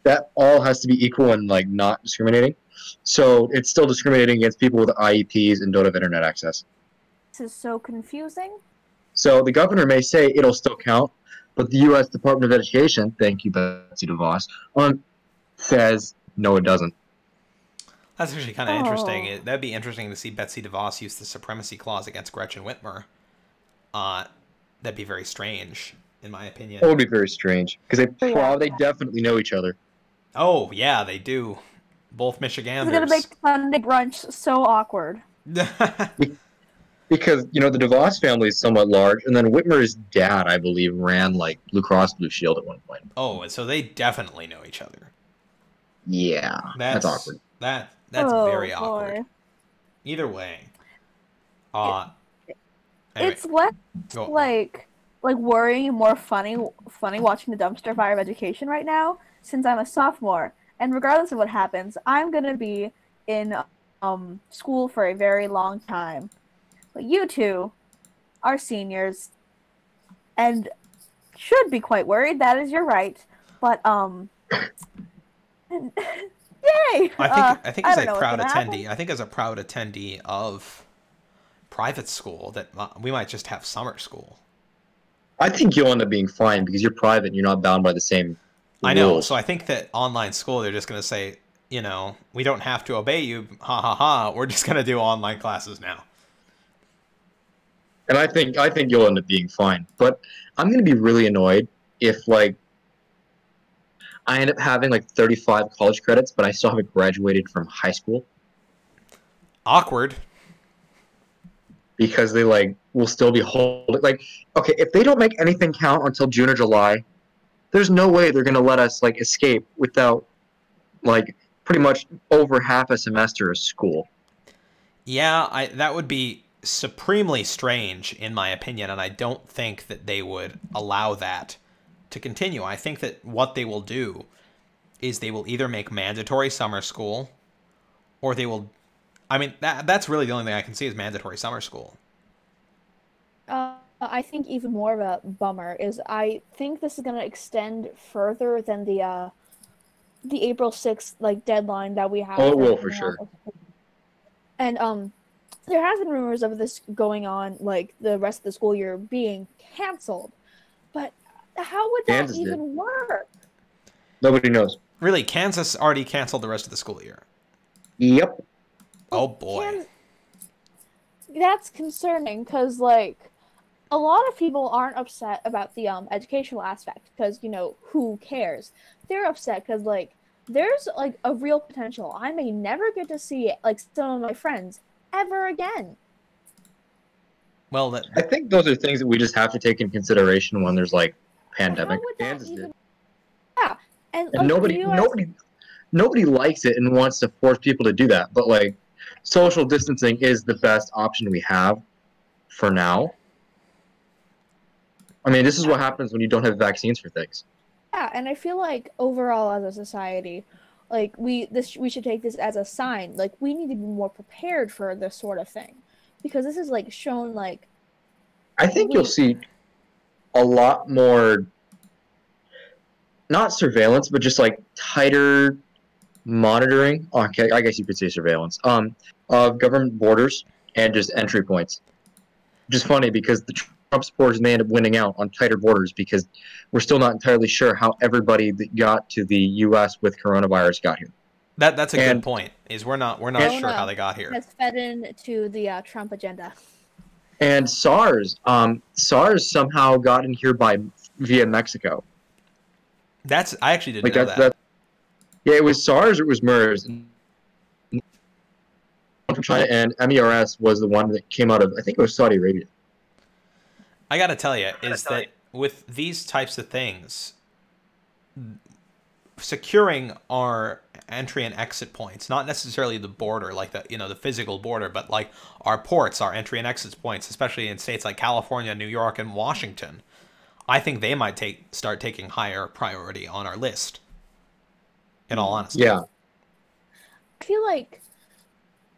that all has to be equal and like not discriminating. So it's still discriminating against people with IEPs and don't have internet access. This is so confusing. So the governor may say it'll still count, but the U.S. Department of Education, thank you, Betsy DeVos, um, says no, it doesn't. That's actually kind of interesting. Oh. It, that'd be interesting to see Betsy DeVos use the supremacy clause against Gretchen Whitmer. Uh, that'd be very strange, in my opinion. That would be very strange because they Yeah. prob- they definitely know each other. Oh yeah, they do. Both Michiganders. It's gonna make Sunday brunch so awkward. Because you know the DeVos family is somewhat large, and then Whitmer's dad, I believe, ran like Blue Cross Blue Shield at one point. oh, and so they definitely know each other. Yeah, That's, that's, awkward. That that's oh, very boy. awkward. Either way. Uh anyway, It's less go- like like worrying and more funny funny watching the dumpster fire of education right now since I'm a sophomore and regardless of what happens I'm gonna be in um school for a very long time but you two are seniors and should be quite worried that is your right but um and, yay I think Uh, I think as don't a proud attendee, happen. I think as a proud attendee of private school that we might just have summer school. I think you'll end up being fine because you're private and you're not bound by the same. I know. rules. So I think that online school, they're just going to say, you know, we don't have to obey you. Ha ha ha. We're just going to do online classes now. and I think I think you'll end up being fine. But I'm gonna be really annoyed if like I end up having like 35 college credits, but I still haven't graduated from high school Awkward. because they like will still be holding like okay if they don't make anything count until June or July, there's no way they're gonna let us like escape without like pretty much over half a semester of school. Yeah, I that would be supremely strange, in my opinion, and I don't think that they would allow that to continue. I think that what they will do is they will either make mandatory summer school, or they will. I mean, that that's really the only thing I can see is mandatory summer school. Uh, I think even more of a bummer is I think this is going to extend further than the uh, the April sixth like deadline that we have. Oh, it will for sure. And um, there has been rumors of this going on, like the rest of the school year being canceled. But how would that Kansas did. even work? Nobody knows. Really, Kansas already canceled the rest of the school year. Yep. Oh boy. Kan- that's concerning because like a lot of people aren't upset about the um educational aspect because you know who cares they're upset because like there's like a real potential i may never get to see like some of my friends ever again Well, that, I think those are things that we just have to take in consideration when there's like pandemic. How would that Kansas even- did. yeah and, And like, nobody, US nobody, nobody likes it and wants to force people to do that. But like, social distancing is the best option we have for now. I mean, this is what happens when you don't have vaccines for things. Yeah, and I feel like overall as a society, like we this we should take this as a sign. Like we need to be more prepared for this sort of thing, because this is like shown like I think you'll see a lot more, not surveillance, but just like tighter monitoring. Okay, I guess you could say surveillance. Um, of government borders and just entry points. Just funny because the Trump supporters may end up winning out on tighter borders because we're still not entirely sure how everybody that got to the U.S. with coronavirus got here. that that's a And- good point. Is we're not we're not sure how they got here. has fed into the uh, Trump agenda. And SARS, um, SARS somehow got in here by via Mexico. That's I actually didn't Like know that's that. that. Yeah, it was SARS or it was MERS. From China and MERS was the one that came out of I think it was Saudi Arabia. I gotta tell you is that with these types of things, securing our entry and exit points, not necessarily the border, like the you know the physical border, but like our ports, our entry and exit points, especially in states like California, New York, and Washington. I think they might take start taking higher priority on our list. In all honesty, Yeah, I feel like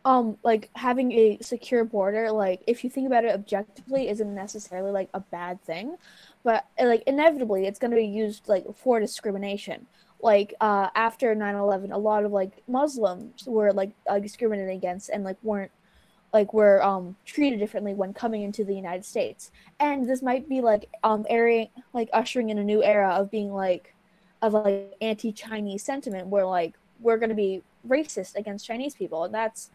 um like having a secure border like if you think about it objectively isn't necessarily like a bad thing but like inevitably it's going to be used like for discrimination like uh after 9-11 a lot of like muslims were like uh, discriminated against and like weren't like were um treated differently when coming into the united states. And this might be like um area like ushering in a new era of being like of like anti-chinese sentiment where like we're going to be racist against chinese people. And that's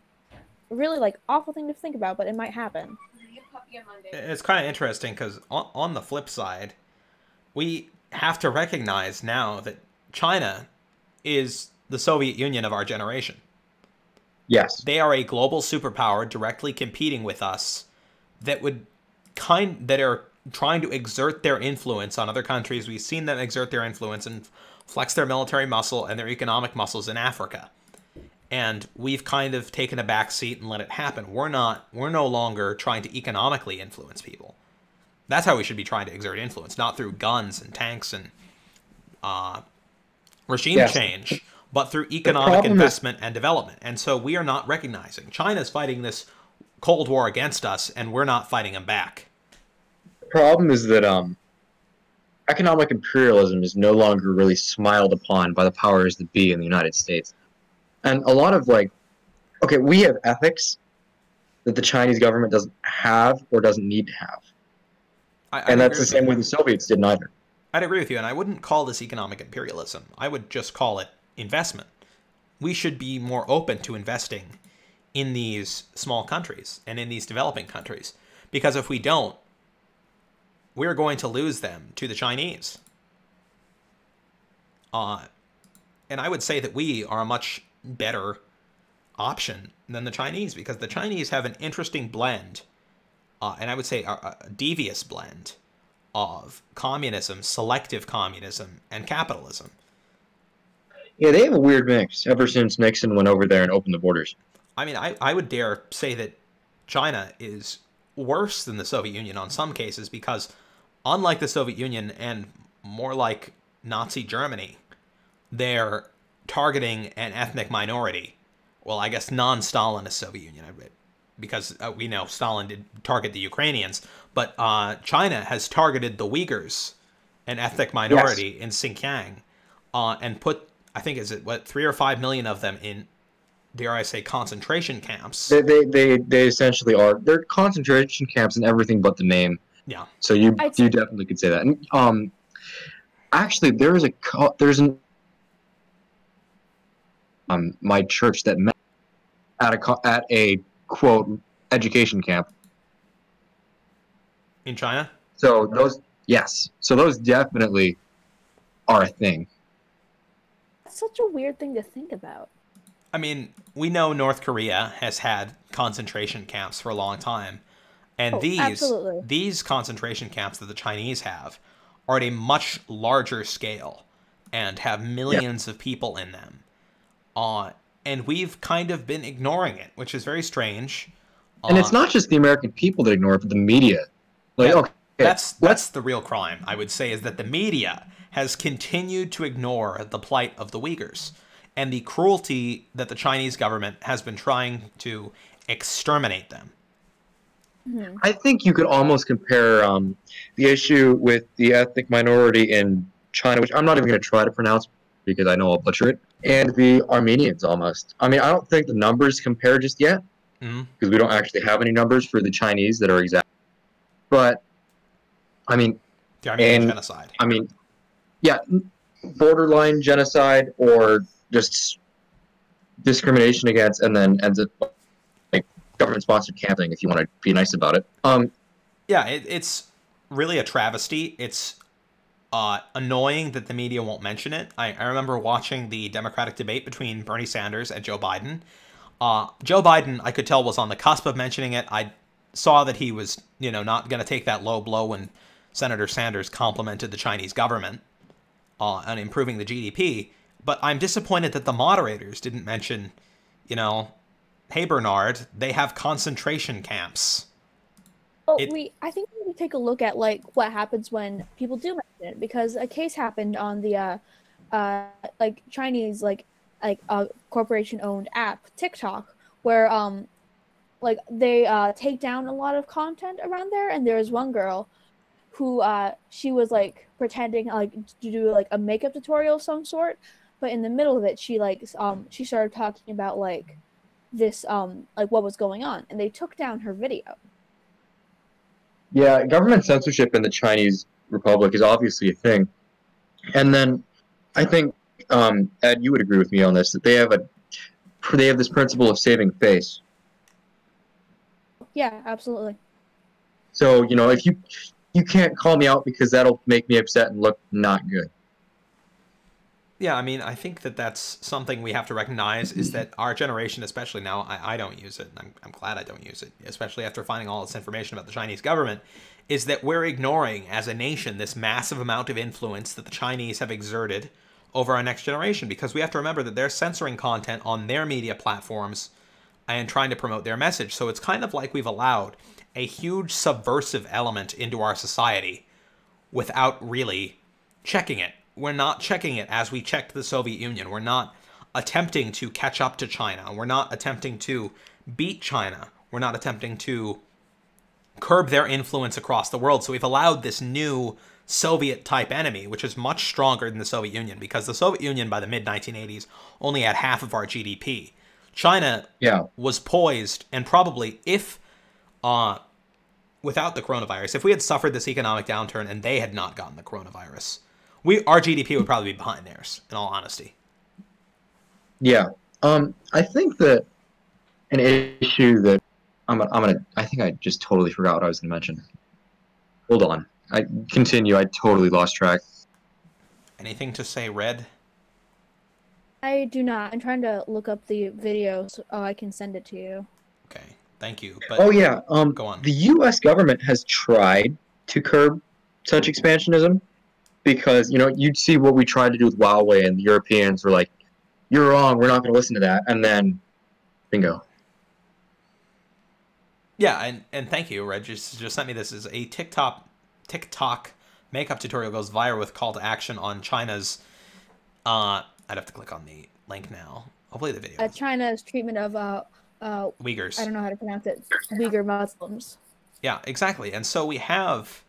really like awful thing to think about but it might happen. It's kind of interesting because on, on the flip side, we have to recognize now that China is the Soviet Union of our generation. yes, They are a global superpower directly competing with us that would kind that are trying to exert their influence on other countries. We've seen them exert their influence and flex their military muscle and their economic muscles in Africa. And we've kind of taken a back seat and let it happen. We're not we're no longer trying to economically influence people. That's how we should be trying to exert influence, not through guns and tanks and uh, regime Yes. change, but through economic investment and development. And so we are not recognizing China's fighting this Cold War against us, and we're not fighting them back. the problem is that um, economic imperialism is no longer really smiled upon by the powers that be in the United States, and a lot of like, okay, we have ethics that the Chinese government doesn't have or doesn't need to have, I, I'd and that's the same way the Soviets did neither. I'd agree with you, and I wouldn't call this economic imperialism. I would just call it investment. We should be more open to investing in these small countries and in these developing countries. Because if we don't, we're going to lose them to the Chinese. Uh, and I would say that we are a much better option than the Chinese because the Chinese have an interesting blend, uh, and I would say a, a devious blend of communism, selective communism, and capitalism. Yeah, they have a weird mix ever since Nixon went over there and opened the borders. I mean, I, I would dare say that China is worse than the Soviet Union on some cases because, unlike the Soviet Union and more like Nazi Germany, they're targeting an ethnic minority. Well, I guess non-Stalinist Soviet Union, because uh, we know Stalin did target the Ukrainians, but uh, China has targeted the Uyghurs, an ethnic minority yes. in Xinjiang, uh, and put I think is it what three or five million of them in dare I say concentration camps. They they they, they essentially are. They're concentration camps and everything but the name. Yeah. So you you definitely could say that. And um, actually, there is a there's an um my church that met at a at a quote education camp in China. So those yes, so those definitely are a thing. That's such a weird thing to think about. I mean, we know North Korea has had concentration camps for a long time. And oh, these absolutely. these concentration camps that the Chinese have are at a much larger scale and have millions yeah. of people in them. Uh, and we've kind of been ignoring it, which is very strange. And uh, it's not just the American people that ignore it, but the media. Like, yeah, okay, that's that's the real crime, I would say, is that the media has continued to ignore the plight of the Uyghurs and the cruelty that the Chinese government has been trying to exterminate them. Mm-hmm. I think you could almost compare um, the issue with the ethnic minority in China, which I'm not even going to try to pronounce because I know I'll butcher it, and the Armenians almost. I mean, I don't think the numbers compare just yet because mm-hmm. we don't actually have any numbers for the Chinese that are exact. But I mean, the Armenian and, genocide. I mean, yeah, borderline genocide or just discrimination against, and then ends up like government sponsored camping. If you want to be nice about it. Um, yeah, it, it's really a travesty. It's uh, annoying that the media won't mention it. I, I remember watching the Democratic debate between Bernie Sanders and Joe Biden. Uh, Joe Biden, I could tell, was on the cusp of mentioning it. I saw that he was, you know, not going to take that low blow when Senator Sanders complimented the Chinese government uh, on improving the GDP. But I'm disappointed that the moderators didn't mention, you know, hey Bernard, they have concentration camps. Well, it, we I think we need to take a look at like what happens when people do mention it because a case happened on the uh, uh like Chinese like like a uh, corporation owned app TikTok where um like they uh take down a lot of content around there. And there was one girl who uh she was like pretending like to do like a makeup tutorial of some sort. But in the middle of it she like um she started talking about like this um like what was going on. And they took down her video. Yeah government censorship in the chinese republic is obviously a thing. And then i think um ed you would agree with me on this that they have a they have this principle of saving face yeah absolutely so you know if you you can't call me out because that'll make me upset and look not good yeah, I mean, I think that that's something we have to recognize is that our generation, especially now, I, I don't use it. I'm, I'm glad I don't use it, especially after finding all this information about the Chinese government, is that we're ignoring as a nation this massive amount of influence that the Chinese have exerted over our next generation because we have to remember that they're censoring content on their media platforms and trying to promote their message. So it's kind of like we've allowed a huge subversive element into our society without really checking it we're not checking it as we checked the Soviet Union. We're not attempting to catch up to China. We're not attempting to beat China. We're not attempting to curb their influence across the world. So we've allowed this new Soviet type enemy, which is much stronger than the Soviet Union, because the Soviet Union by the mid 1980s only had half of our GDP. China yeah. was poised, and probably if, uh, without the coronavirus, if we had suffered this economic downturn and they had not gotten the coronavirus, we our GDP would probably be behind theirs. In all honesty. Yeah, um, I think that an issue that I'm, I'm gonna. I think I just totally forgot what I was gonna mention. Hold on. I continue. I totally lost track. Anything to say, Red? I do not. I'm trying to look up the video so oh, I can send it to you. Okay, thank you. But oh yeah, um, go on. The U.S. government has tried to curb such expansionism, because you know you'd see what we tried to do with Huawei, and the Europeans were like, "You're wrong. We're not going to listen to that." And then, bingo. Yeah, and, and thank you, Reg. Just, just sent me this is a TikTok TikTok makeup tutorial goes viral with call to action on China's. Uh, I'd have to click on the link now. Hopefully the video. Uh, China's treatment of uh, uh, Uyghurs. I don't know how to pronounce it, Uyghur Muslims. Yeah, exactly. And so we have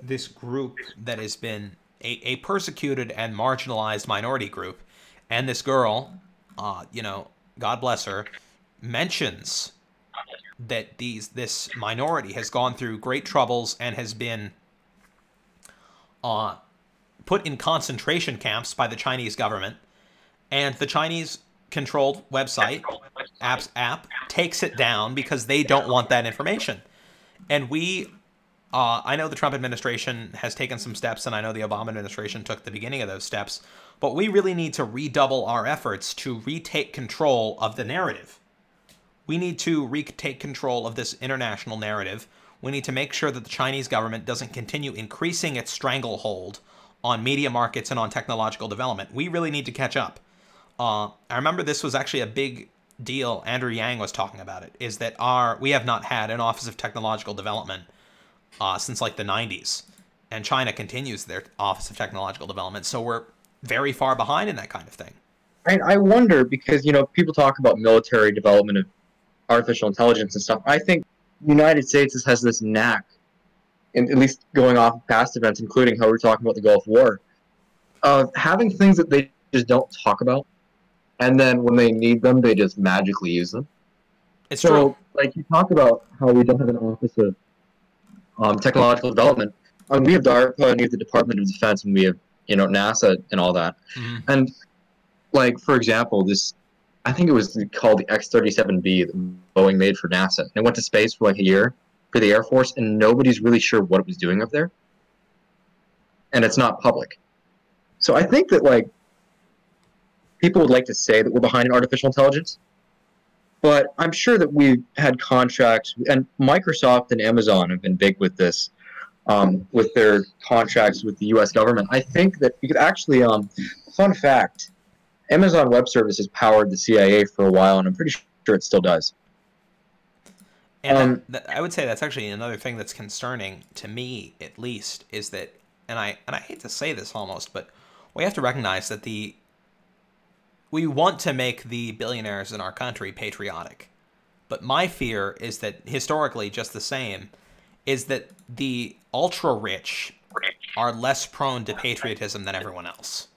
this group that has been a, a persecuted and marginalized minority group, and this girl, uh, you know, God bless her, mentions that these this minority has gone through great troubles and has been uh, put in concentration camps by the Chinese government, and the Chinese controlled website apps app takes it down because they don't want that information. And we uh, I know the Trump administration has taken some steps, and I know the Obama administration took the beginning of those steps, but we really need to redouble our efforts to retake control of the narrative. We need to retake control of this international narrative. We need to make sure that the Chinese government doesn't continue increasing its stranglehold on media markets and on technological development. We really need to catch up. Uh, I remember this was actually a big deal. Andrew Yang was talking about it. Is that our we have not had an Office of Technological Development uh, since like the 90s, and China continues their Office of Technological Development. So we're very far behind in that kind of thing. And I wonder because you know people talk about military development of artificial intelligence and stuff. I think the United States has this knack, in, at least going off of past events, including how we're talking about the Gulf War, of having things that they just don't talk about, and then when they need them, they just magically use them. It's so, true. like you talk about how we don't have an office of um, technological development. I mean, we have DARPA and we have the Department of Defense and we have you know NASA and all that. Mhm. And like for example, this I think it was called the X-37B that Boeing made for NASA. And it went to space for like a year for the Air Force, and nobody's really sure what it was doing up there. And it's not public. So I think that like people would like to say that we're behind in artificial intelligence, but I'm sure that we've had contracts, and Microsoft and Amazon have been big with this, um, with their contracts with the U.S. government. I think that because actually, um, fun fact, Amazon Web Services powered the CIA for a while, and I'm pretty sure it still does. And Um, that, that- I would say that's actually another thing that's concerning to me, at least, is that, and I and I hate to say this almost, but we have to recognize that the we want to make the billionaires in our country patriotic, but my fear is that historically, just the same, is that the ultra rich are less prone to patriotism than everyone else.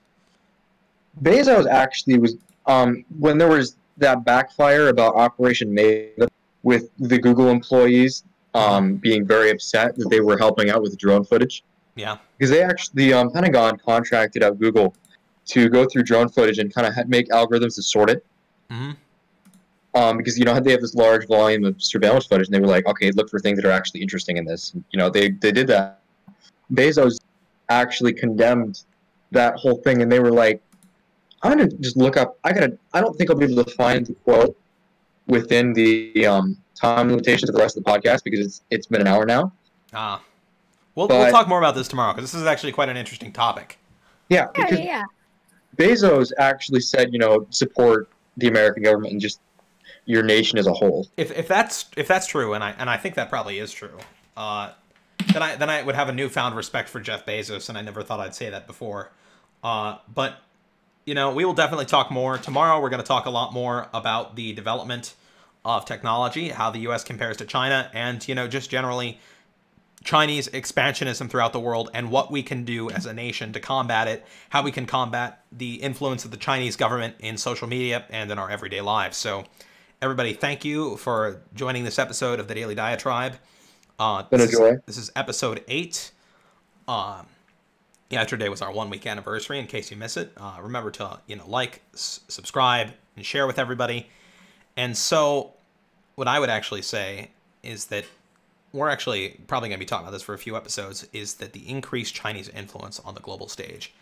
Bezos actually was um, when there was that backfire about Operation Maven with the Google employees um, being very upset that they were helping out with drone footage Yeah. because they actually the um, Pentagon contracted out Google to go through drone footage and kind of make algorithms to sort it. hmm Um, because you know they have this large volume of surveillance footage, and they were like, okay, look for things that are actually interesting in this. You know, they they did that. Bezos actually condemned that whole thing, and they were like, I'm gonna just look up. I gotta. I don't think I'll be able to find the quote within the um, time limitations of the rest of the podcast because it's it's been an hour now. Ah. We'll, we'll talk more about this tomorrow because this is actually quite an interesting topic. Yeah, Yeah, yeah, yeah. Bezos actually said, you know, support the American government and just your nation as a whole. if if that's if that's true, and I and I think that probably is true, uh, then I then I would have a newfound respect for Jeff Bezos, and I never thought I'd say that before. Uh, but you know, we will definitely talk more tomorrow. We're going to talk a lot more about the development of technology, how the U.S. compares to China, and you know, just generally Chinese expansionism throughout the world and what we can do as a nation to combat it, how we can combat the influence of the Chinese government in social media and in our everyday lives. So, everybody, thank you for joining this episode of the Daily Diatribe. Uh, this, is, this is episode eight. Um, yesterday was our one week anniversary. In case you miss it, uh, remember to you know like, s- subscribe, and share with everybody. And so, what I would actually say is that we're actually probably going to be talking about this for a few episodes is that the increased Chinese influence on the global stage.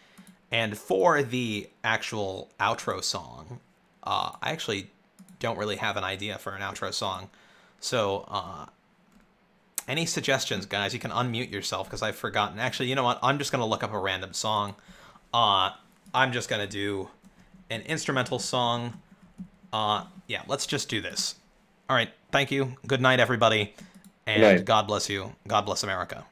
And for the actual outro song, uh, I actually don't really have an idea for an outro song. So, uh, any suggestions, guys? You can unmute yourself because I've forgotten. Actually, you know what? I'm just going to look up a random song. Uh, I'm just going to do an instrumental song. Uh, yeah, let's just do this. All right. Thank you. Good night, everybody. And night. God bless you. God bless America.